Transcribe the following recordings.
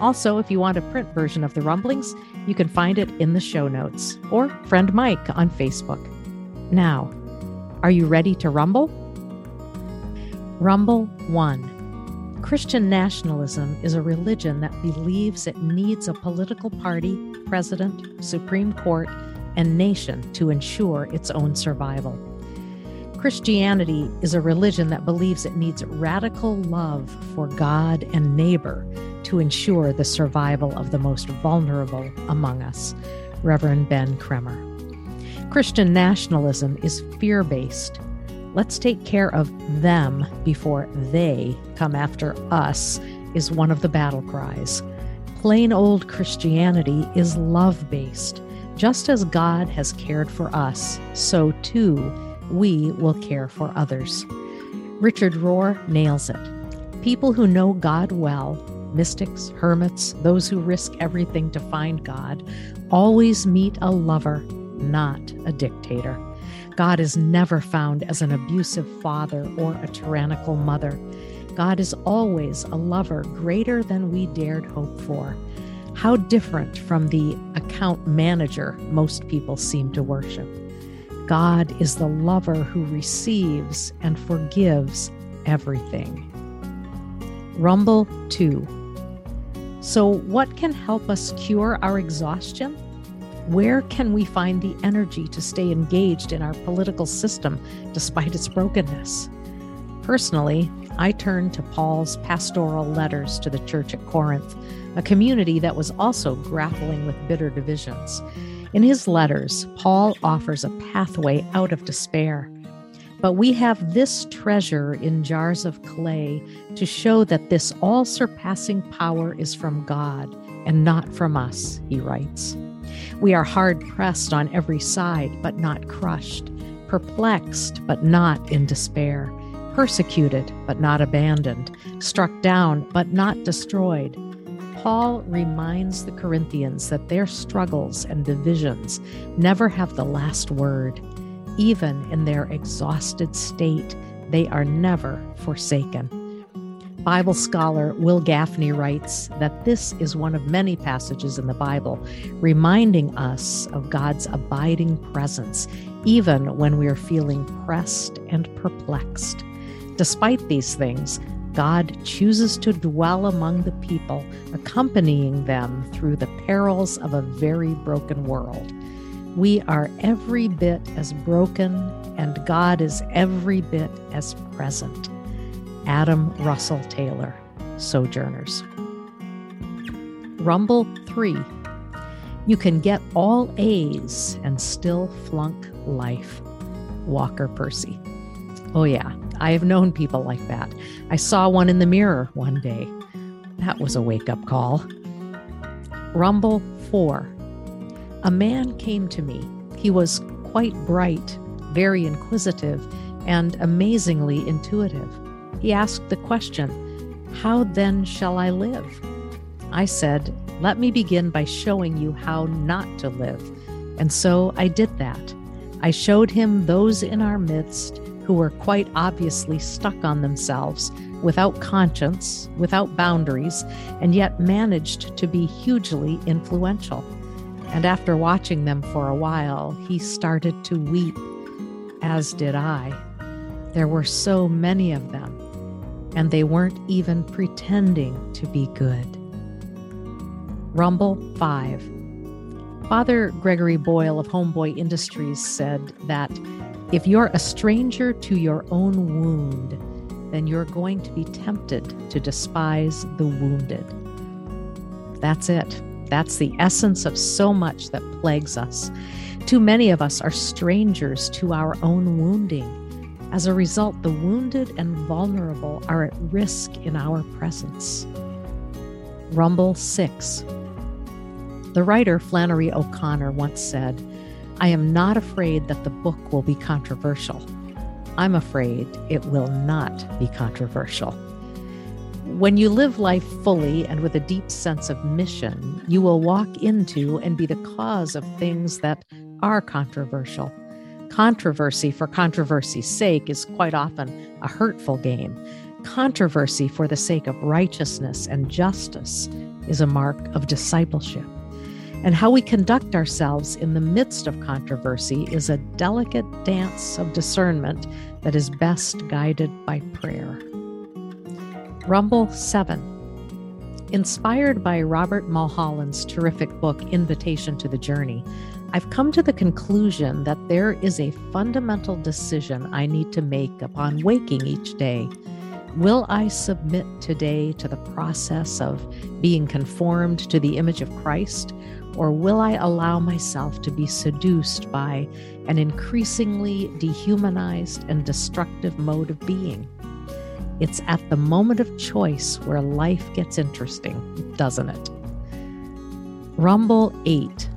Also, if you want a print version of the rumblings, you can find it in the show notes or friend Mike on Facebook. Now, are you ready to rumble? Rumble 1. Christian nationalism is a religion that believes it needs a political party, president, Supreme Court, and nation to ensure its own survival. Christianity is a religion that believes it needs radical love for God and neighbor to ensure the survival of the most vulnerable among us. Reverend Ben Cremer. Christian nationalism is fear based. Let's take care of them before they come after us, is one of the battle cries. Plain old Christianity is love based. Just as God has cared for us, so too we will care for others. Richard Rohr nails it. People who know God well mystics, hermits, those who risk everything to find God, always meet a lover, not a dictator. God is never found as an abusive father or a tyrannical mother. God is always a lover greater than we dared hope for. How different from the account manager most people seem to worship. God is the lover who receives and forgives everything. Rumble 2 so, what can help us cure our exhaustion? Where can we find the energy to stay engaged in our political system despite its brokenness? Personally, I turn to Paul's pastoral letters to the church at Corinth, a community that was also grappling with bitter divisions. In his letters, Paul offers a pathway out of despair but we have this treasure in jars of clay to show that this all surpassing power is from God and not from us, he writes. We are hard pressed on every side, but not crushed, perplexed, but not in despair, persecuted, but not abandoned, struck down, but not destroyed. Paul reminds the Corinthians that their struggles and divisions never have the last word. Even in their exhausted state, they are never forsaken. Bible scholar Wil Gafney writes that this is one of many passages in the Bible reminding us of God's abiding presence, even when we are feeling pressed and perplexed. Despite these things, God chooses to dwell among the people, accompanying them through the perils of a very broken world. We are every bit as broken, and God is every bit as present. Adam Russell Taylor, Sojourners. Rumble 3. You can get all A's and still flunk life. Walker Percy. Oh, yeah, I have known people like that. I saw one in the mirror one day. That was a wake up call. Rumble 4. A man came to me. He was quite bright, very inquisitive, and amazingly intuitive. He asked the question, How then shall I live? I said, Let me begin by showing you how not to live. And so I did that. I showed him those in our midst who were quite obviously stuck on themselves, without conscience, without boundaries, and yet managed to be hugely influential. And after watching them for a while, he started to weep, as did I. There were so many of them, and they weren't even pretending to be good. Rumble 5. Father Gregory Boyle of Homeboy Industries said that if you're a stranger to your own wound, then you're going to be tempted to despise the wounded. That's it. That's the essence of so much that plagues us. Too many of us are strangers to our own wounding. As a result, the wounded and vulnerable are at risk in our presence. Rumble 6. The writer Flannery O'Connor once said, I am not afraid that the book will be controversial. I'm afraid it will not be controversial. When you live life fully and with a deep sense of mission, you will walk into and be the cause of things that are controversial. Controversy for controversy's sake is quite often a hurtful game. Controversy for the sake of righteousness and justice is a mark of discipleship. And how we conduct ourselves in the midst of controversy is a delicate dance of discernment that is best guided by prayer. Rumble 7. Inspired by Robert Mulholland's terrific book, Invitation to the Journey, I've come to the conclusion that there is a fundamental decision I need to make upon waking each day. Will I submit today to the process of being conformed to the image of Christ, or will I allow myself to be seduced by an increasingly dehumanized and destructive mode of being? It's at the moment of choice where life gets interesting, doesn't it? Rumble 8.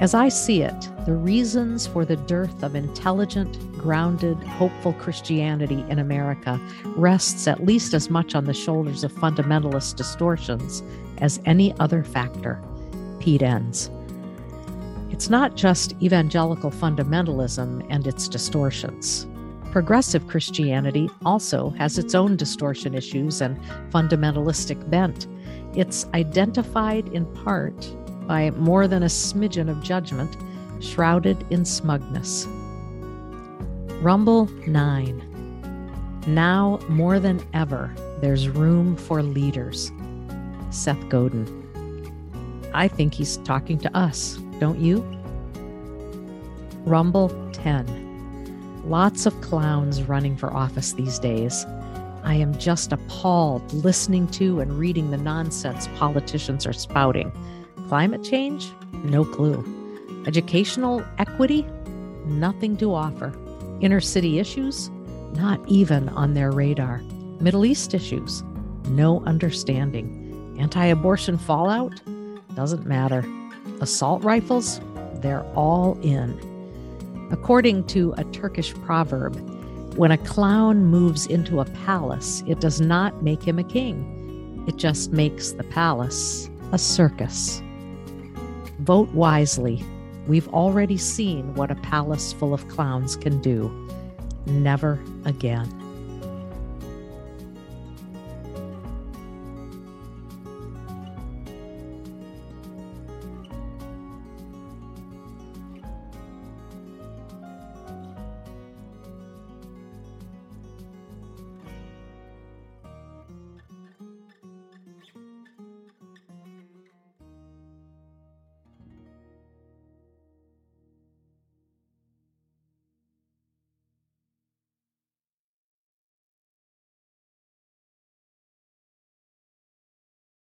As I see it, the reasons for the dearth of intelligent, grounded, hopeful Christianity in America rests at least as much on the shoulders of fundamentalist distortions as any other factor. Pete Enns. It's not just evangelical fundamentalism and its distortions. Progressive Christianity also has its own distortion issues and fundamentalistic bent. It's identified in part by more than a smidgen of judgment, shrouded in smugness. Rumble 9. Now more than ever, there's room for leaders. Seth Godin. I think he's talking to us, don't you? Rumble 10. Lots of clowns running for office these days. I am just appalled listening to and reading the nonsense politicians are spouting. Climate change? No clue. Educational equity? Nothing to offer. Inner city issues? Not even on their radar. Middle East issues? No understanding. Anti abortion fallout? Doesn't matter. Assault rifles? They're all in. According to a Turkish proverb, when a clown moves into a palace, it does not make him a king. It just makes the palace a circus. Vote wisely. We've already seen what a palace full of clowns can do. Never again.